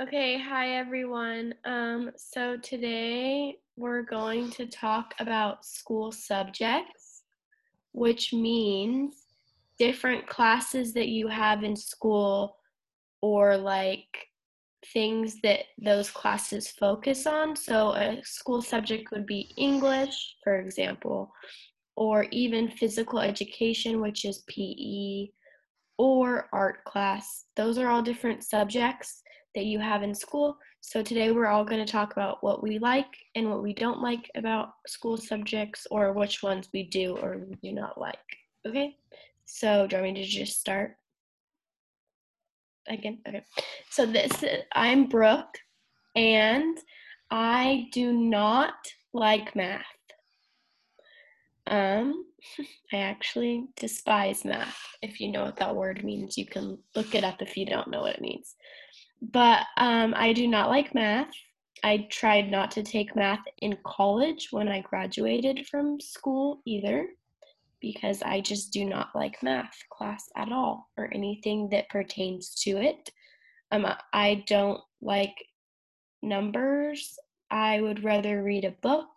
Okay, hi everyone. Um, so today we're going to talk about school subjects, which means different classes that you have in school or like things that those classes focus on. So a school subject would be English, for example, or even physical education, which is PE, or art class. Those are all different subjects that you have in school. So today we're all going to talk about what we like and what we don't like about school subjects or which ones we do or we do not like. Okay? So do you want me to just start? Again? Okay. So this I'm Brooke and I do not like math. Um, I actually despise math. If you know what that word means, you can look it up if you don't know what it means. But um, I do not like math. I tried not to take math in college when I graduated from school either, because I just do not like math class at all or anything that pertains to it. Um, I don't like numbers. I would rather read a book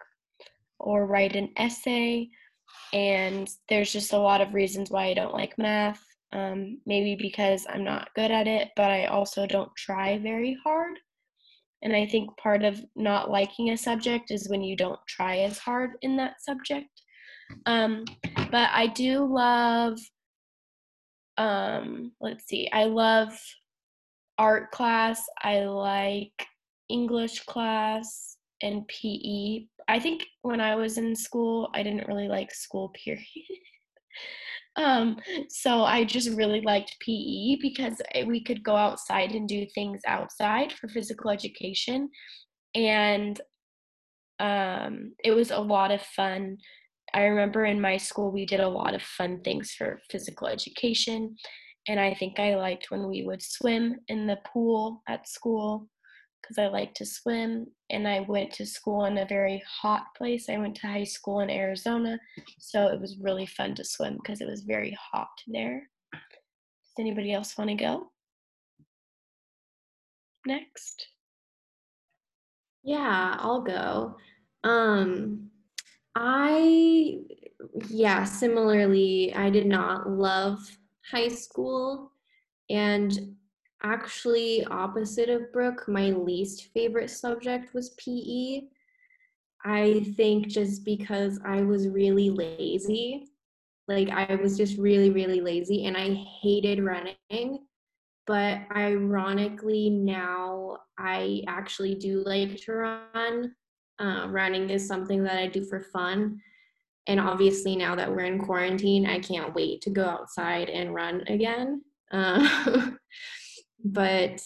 or write an essay. And there's just a lot of reasons why I don't like math. Um, maybe because I'm not good at it, but I also don't try very hard. And I think part of not liking a subject is when you don't try as hard in that subject. Um, but I do love, um, let's see, I love art class. I like English class and PE. I think when I was in school, I didn't really like school, period. Um, so I just really liked PE because we could go outside and do things outside for physical education. And um, it was a lot of fun. I remember in my school, we did a lot of fun things for physical education. And I think I liked when we would swim in the pool at school because I like to swim. And I went to school in a very hot place. I went to high school in Arizona. So it was really fun to swim because it was very hot there. Does anybody else want to go? Next. Yeah, I'll go. Um, I, yeah, similarly, I did not love high school. And actually opposite of Brooke. My least favorite subject was PE. I think just because I was really lazy. Like I was just really, really lazy and I hated running. But ironically, now I actually do like to run. Uh, running is something that I do for fun. And obviously, now that we're in quarantine, I can't wait to go outside and run again. Uh, but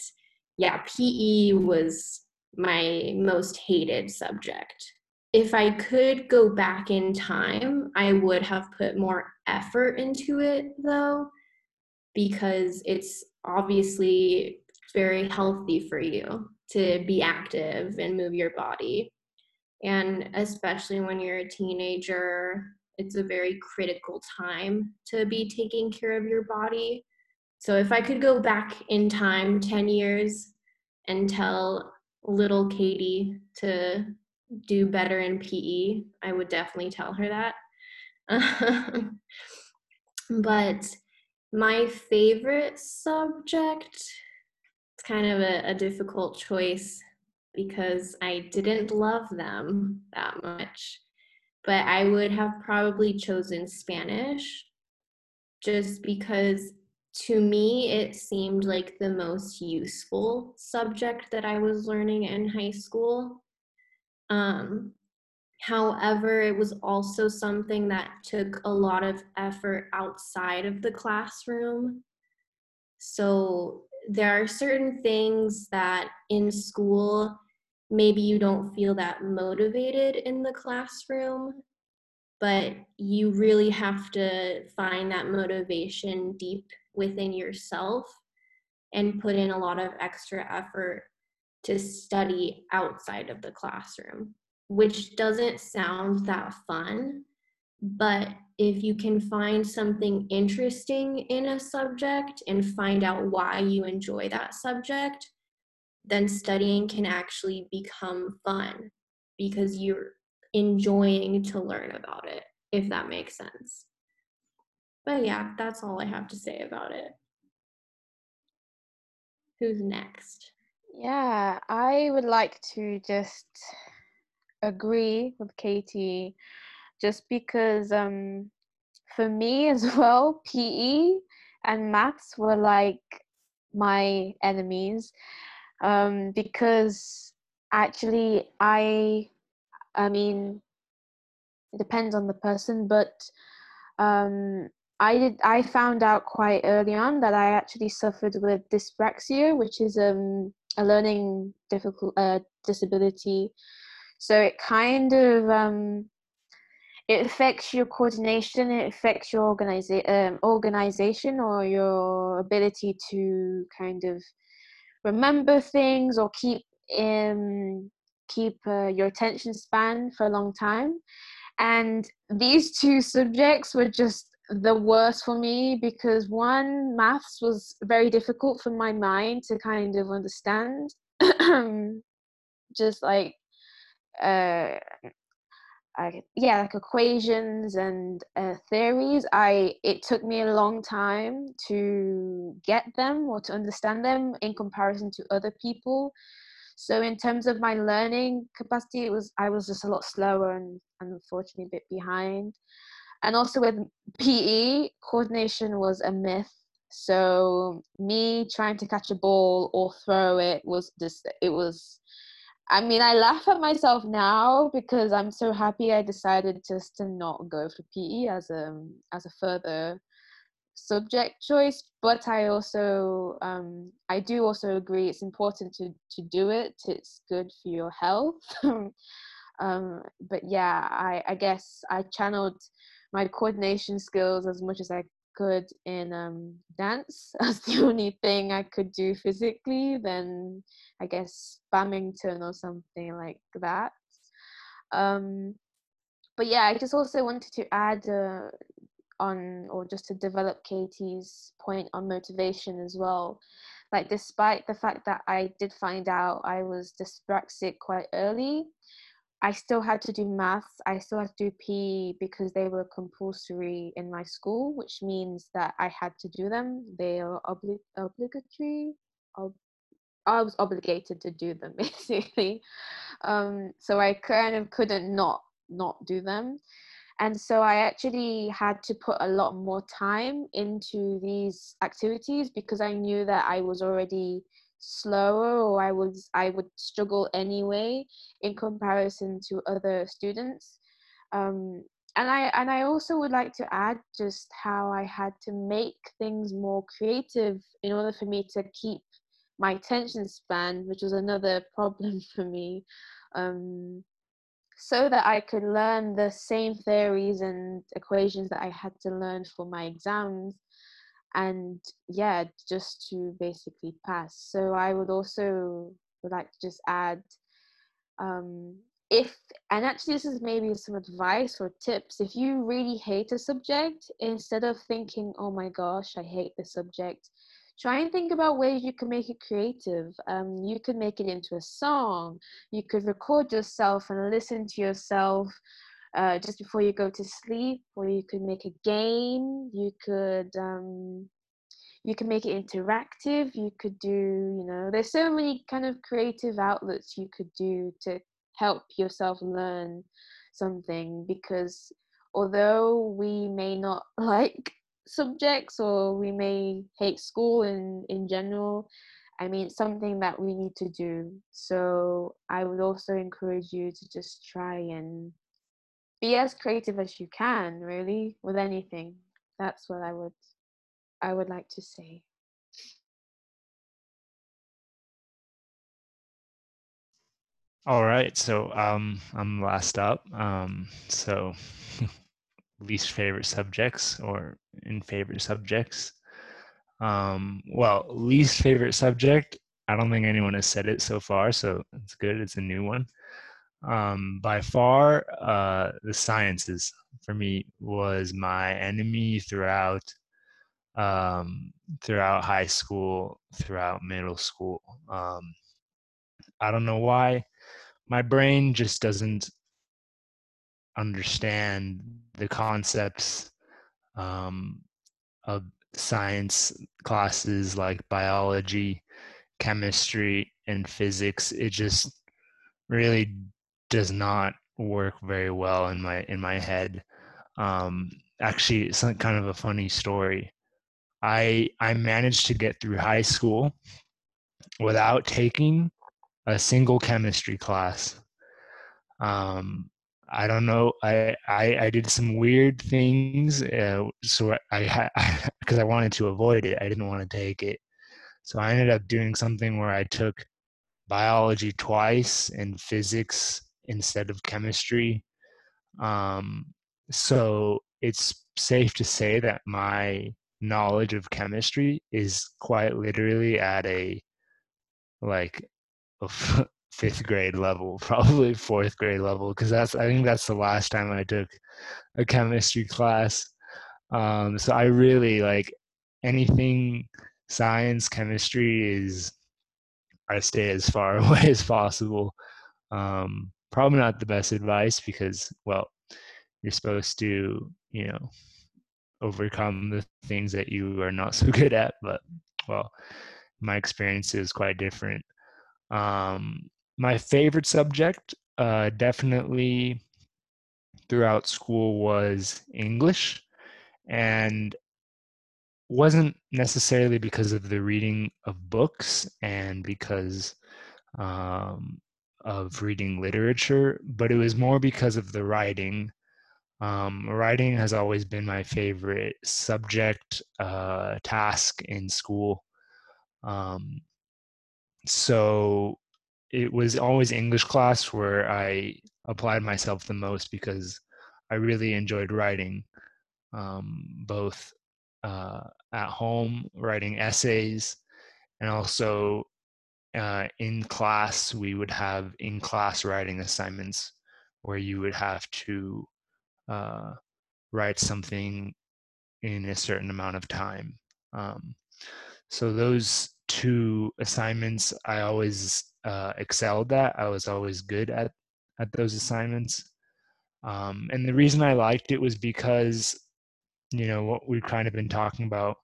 yeah, PE was my most hated subject. If I could go back in time, I would have put more effort into it though, because it's obviously very healthy for you to be active and move your body. And especially when you're a teenager, it's a very critical time to be taking care of your body. So if I could go back in time 10 years and tell little Katie to do better in PE, I would definitely tell her that. but my favorite subject, it's kind of a, a difficult choice because I didn't love them that much. But I would have probably chosen Spanish just because to me, it seemed like the most useful subject that I was learning in high school. Um, however, it was also something that took a lot of effort outside of the classroom. So there are certain things that in school, maybe you don't feel that motivated in the classroom, but you really have to find that motivation deep within yourself and put in a lot of extra effort to study outside of the classroom, which doesn't sound that fun. But if you can find something interesting in a subject and find out why you enjoy that subject, then studying can actually become fun because you're enjoying to learn about it, if that makes sense. But yeah, that's all I have to say about it. Who's next? Yeah, I would like to just agree with Katie just because um for me as well, PE and maths were like my enemies um, because actually I I mean it depends on the person but um, I did I found out quite early on that I actually suffered with dyspraxia which is um, a learning difficult uh, disability. So it kind of um, it affects your coordination it affects your organiza- um, organization or your ability to kind of remember things or keep um, keep uh, your attention span for a long time. And these two subjects were just the worst for me because one maths was very difficult for my mind to kind of understand just like uh, I, yeah, like equations and uh, theories. I it took me a long time to get them or to understand them in comparison to other people. So in terms of my learning capacity, it was I was just a lot slower and, and unfortunately a bit behind. And also with PE, coordination was a myth. So me trying to catch a ball or throw it was just it was I mean, I laugh at myself now because I'm so happy I decided just to not go for PE as a as a further subject choice. But I also um, I do also agree it's important to to do it. It's good for your health. um, but yeah, I I guess I channeled my coordination skills as much as I could in um, dance as the only thing I could do physically, then I guess badminton or something like that. Um, but yeah, I just also wanted to add uh, on, or just to develop Katie's point on motivation as well. Like, despite the fact that I did find out I was dyspraxic quite early, I still had to do maths. I still had to do PE because they were compulsory in my school, which means that I had to do them. They are obli- obligatory. Ob- I was obligated to do them basically. Um, so I kind of couldn't not not do them. And so I actually had to put a lot more time into these activities because I knew that I was already slower or I was I would struggle anyway in comparison to other students. Um, and I and I also would like to add just how I had to make things more creative in order for me to keep my attention span, which was another problem for me, um, so that I could learn the same theories and equations that I had to learn for my exams and yeah just to basically pass. So i would also would like to just add um, if and actually this is maybe some advice or tips. If you really hate a subject instead of thinking oh my gosh i hate this subject try and think about ways you can make it creative. Um, you could make it into a song. You could record yourself and listen to yourself uh, just before you go to sleep, or you could make a game. You could um, you can make it interactive. You could do you know there's so many kind of creative outlets you could do to help yourself learn something because although we may not like subjects or we may hate school in in general I mean, it's something that we need to do. So I would also encourage you to just try and be as creative as you can really with anything. That's what i would i would like to say. All right so um i'm last up um so least favorite subjects or in favorite subjects. Um well least favorite subject i don't think anyone has said it so far so it's good it's a new one um, by far, uh, the sciences for me was my enemy throughout um, throughout high school, throughout middle school. Um, I don't know why. My brain just doesn't understand the concepts um, of science classes like biology, chemistry, and physics. It just really does not work very well in my in my head. Um, actually, it's kind of a funny story. I I managed to get through high school without taking a single chemistry class. Um, I don't know. I, I, I did some weird things. Uh, so I, because I, I wanted to avoid it. I didn't want to take it. So I ended up doing something where I took biology twice and physics instead of chemistry. Um, so it's safe to say that my knowledge of chemistry is quite literally at a like fifth grade level, probably fourth grade level, because that's I think that's the last time I took a chemistry class. Um, so I really like anything science, chemistry is I stay as far away as possible. Um, probably not the best advice because well, you're supposed to you know overcome the things that you are not so good at, but well, my experience is quite different. Um, my favorite subject, uh, definitely throughout school, was English, and wasn't necessarily because of the reading of books and because um, of reading literature, but it was more because of the writing. Um, writing has always been my favorite subject uh, task in school. Um, so it was always English class where I applied myself the most because I really enjoyed writing, um, both uh, at home, writing essays, and also uh, in class, we would have in class writing assignments where you would have to uh, write something in a certain amount of time. Um, so those two assignments I always uh, excelled at. I was always good at at those assignments. Um, and the reason I liked it was because, you know, what we've kind of been talking about,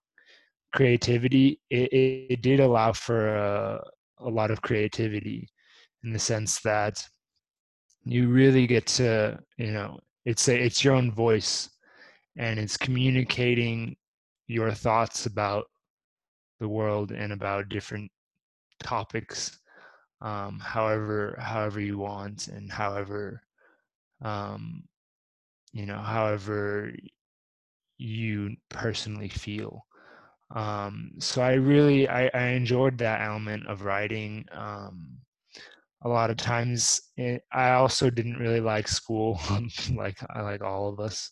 creativity. It, it, did allow for a, a lot of creativity, in the sense that you really get to, you know, it's a, it's your own voice, and it's communicating your thoughts about the world and about different topics um, however however you want and however um, you know however you personally feel um, so i really I, I enjoyed that element of writing um, a lot of times. It, i also didn't really like school like i like all of us.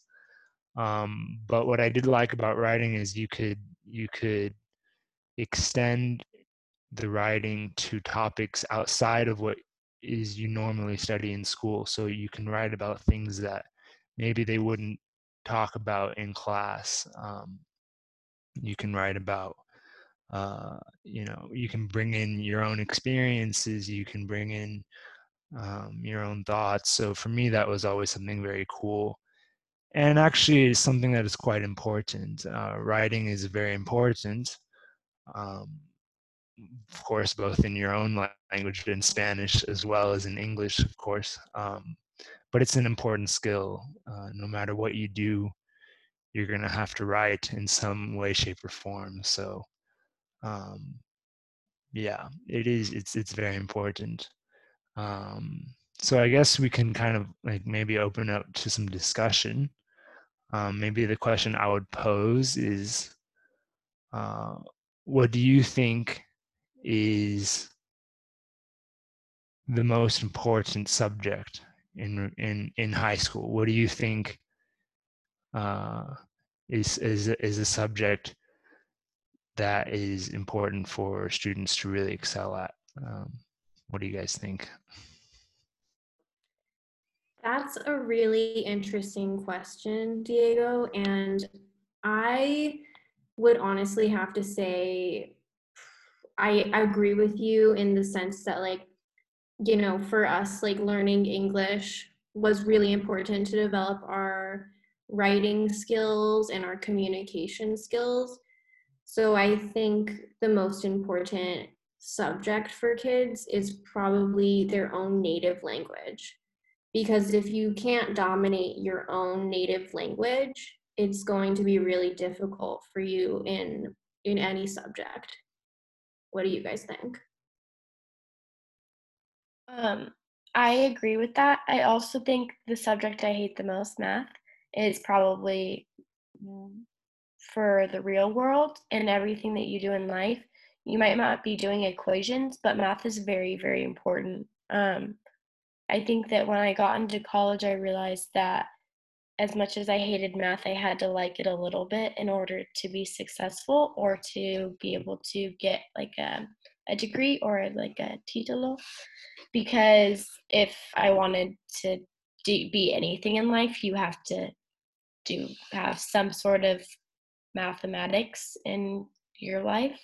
Um, but what i did like about writing is you could you could extend the writing to topics outside of what is you normally study in school. So you can write about things that maybe they wouldn't talk about in class um, you can write about uh, you know you can bring in your own experiences you can bring in um, your own thoughts so for me that was always something very cool and actually is something that is quite important uh, writing is very important um, of course, both in your own language in Spanish as well as in English, of course. Um, but it's an important skill. Uh, no matter what you do, you're going to have to write in some way, shape, or form. So, um, yeah, it is. It's it's very important. Um, so I guess we can kind of like maybe open up to some discussion. Um, maybe the question I would pose is, uh, what do you think is the most important subject in in in high school? What do you think uh, is is is a subject that is important for students to really excel at? Um, what do you guys think? That's a really interesting question, Diego. And I would honestly have to say I, I agree with you in the sense that like you know, for us, like learning English was really important to develop our writing skills and our communication skills. So I think the most important subject for kids is probably their own native language. Because if you can't dominate your own native language, it's going to be really difficult for you in in any subject. What do you guys think? Um, I agree with that. I also think the subject I hate the most, math, is probably for the real world and everything that you do in life. You might not be doing equations, but math is very, very important. Um, I think that when I got into college, I realized that as much as I hated math, I had to like it a little bit in order to be successful or to be able to get like a, a degree or like a titulo. Because if I wanted to do, be anything in life, you have to do have some sort of mathematics in your life.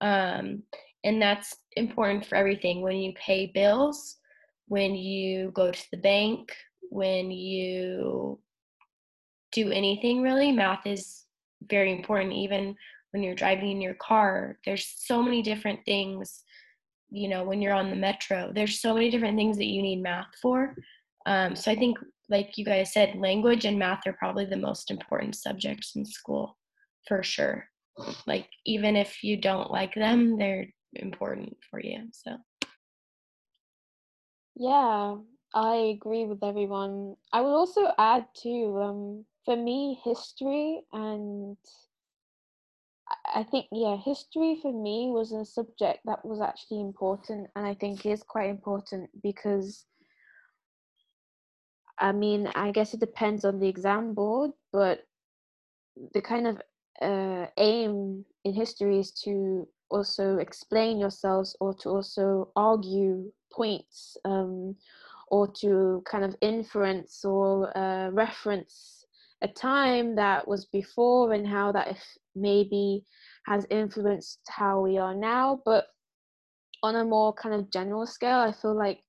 Um, and that's important for everything when you pay bills, when you go to the bank, when you do anything really, math is very important. Even when you're driving in your car, there's so many different things. You know, when you're on the metro, there's so many different things that you need math for. Um, so I think, like you guys said, language and math are probably the most important subjects in school, for sure. Like even if you don't like them, they're important for you. So. Yeah, I agree with everyone. I would also add too, um, for me, history and I think, yeah, history for me was a subject that was actually important and I think is quite important because I mean, I guess it depends on the exam board, but the kind of uh, aim in history is to also explain yourselves or to also argue points um, or to kind of inference or uh, reference a time that was before and how that maybe has influenced how we are now. But on a more kind of general scale i feel like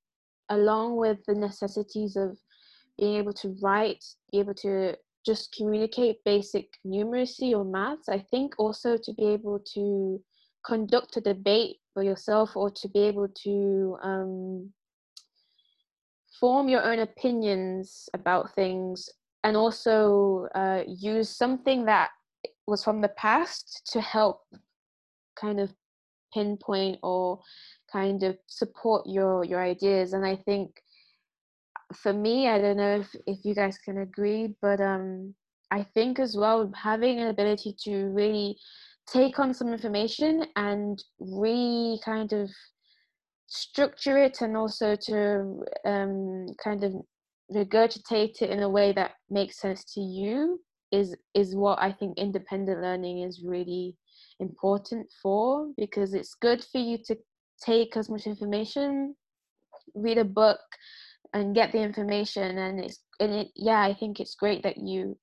along with the necessities of being able to write be able to just communicate basic numeracy or maths i think also to be able to conduct a debate for yourself or to be able to um, form your own opinions about things and also uh, use something that was from the past to help kind of pinpoint or kind of support your your ideas. And i think for me i don't know if, if you guys can agree but um i think as well having an ability to really take on some information and re kind of structure it and also to um, kind of regurgitate it in a way that makes sense to you is is what I think independent learning is really important for because it's good for you to take as much information, read a book, and get the information. And it's and it yeah, I think it's great that you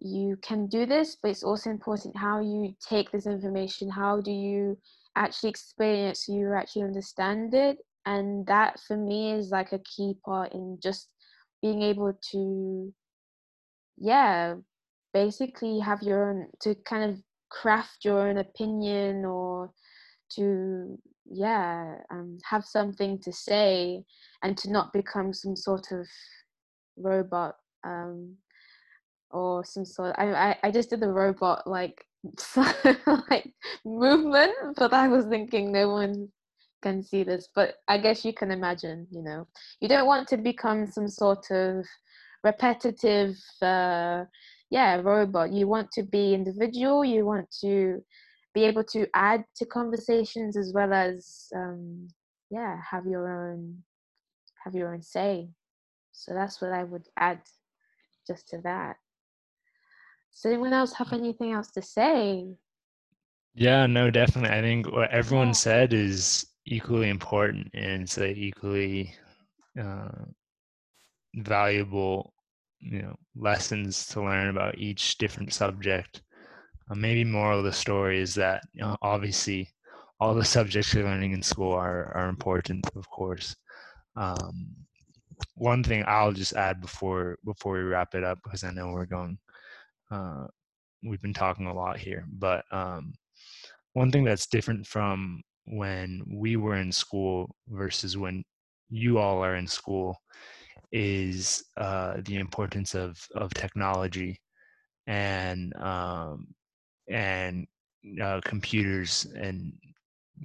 you can do this, but it's also important how you take this information. How do you actually explain it so you actually understand it? And that for me is like a key part in just being able to yeah basically have your own to kind of craft your own opinion or to yeah um, have something to say and to not become some sort of robot um, or some sort I, I i just did the robot like like movement but i was thinking no one can see this, but I guess you can imagine, you know, you don't want to become some sort of repetitive, uh, yeah, robot. You want to be individual. You want to be able to add to conversations as well as, um, yeah, have your own, have your own say. So that's what I would add just to that. Does anyone else have anything else to say? Yeah, no, definitely. I think what everyone yeah. said is equally important and it's equally uh, valuable you know lessons to learn about each different subject uh, maybe moral of the story is that you know, obviously all the subjects you're learning in school are are important, of course. Um, one thing I'll just add before before we wrap it up because I know we're going. Uh, we've been talking a lot here, but um, one thing that's different from when we were in school versus when you all are in school is uh, the importance of of technology and um, and uh, computers and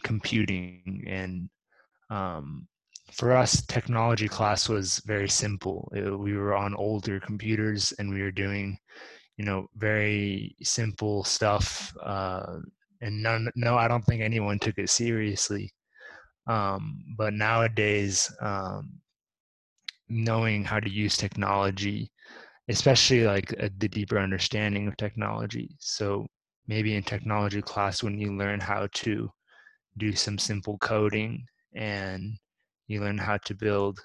computing and um, for us technology class was very simple. It, we were on older computers and we were doing you know very simple stuff uh, and none no i don't think anyone took it seriously. Um, but nowadays um, knowing how to use technology especially like a, the deeper understanding of technology so maybe in technology class when you learn how to do some simple coding and you learn how to build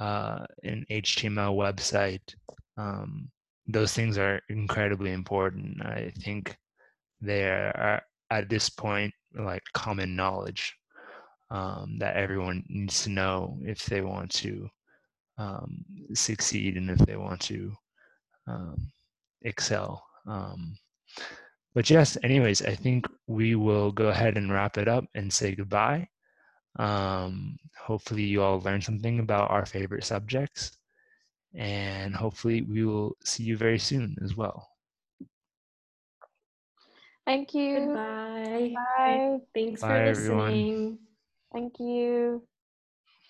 uh, an html website um, those things are incredibly important i think they are at this point like common knowledge um, that everyone needs to know if they want to um, succeed and if they want to um, excel. But yes, anyways, I think we will go ahead and wrap it up and say goodbye. Um, hopefully, you all learned something about our favorite subjects, and hopefully, we will see you very soon as well. Thank you. Goodbye. Bye. Thanks Bye, for everyone. listening. Thank you.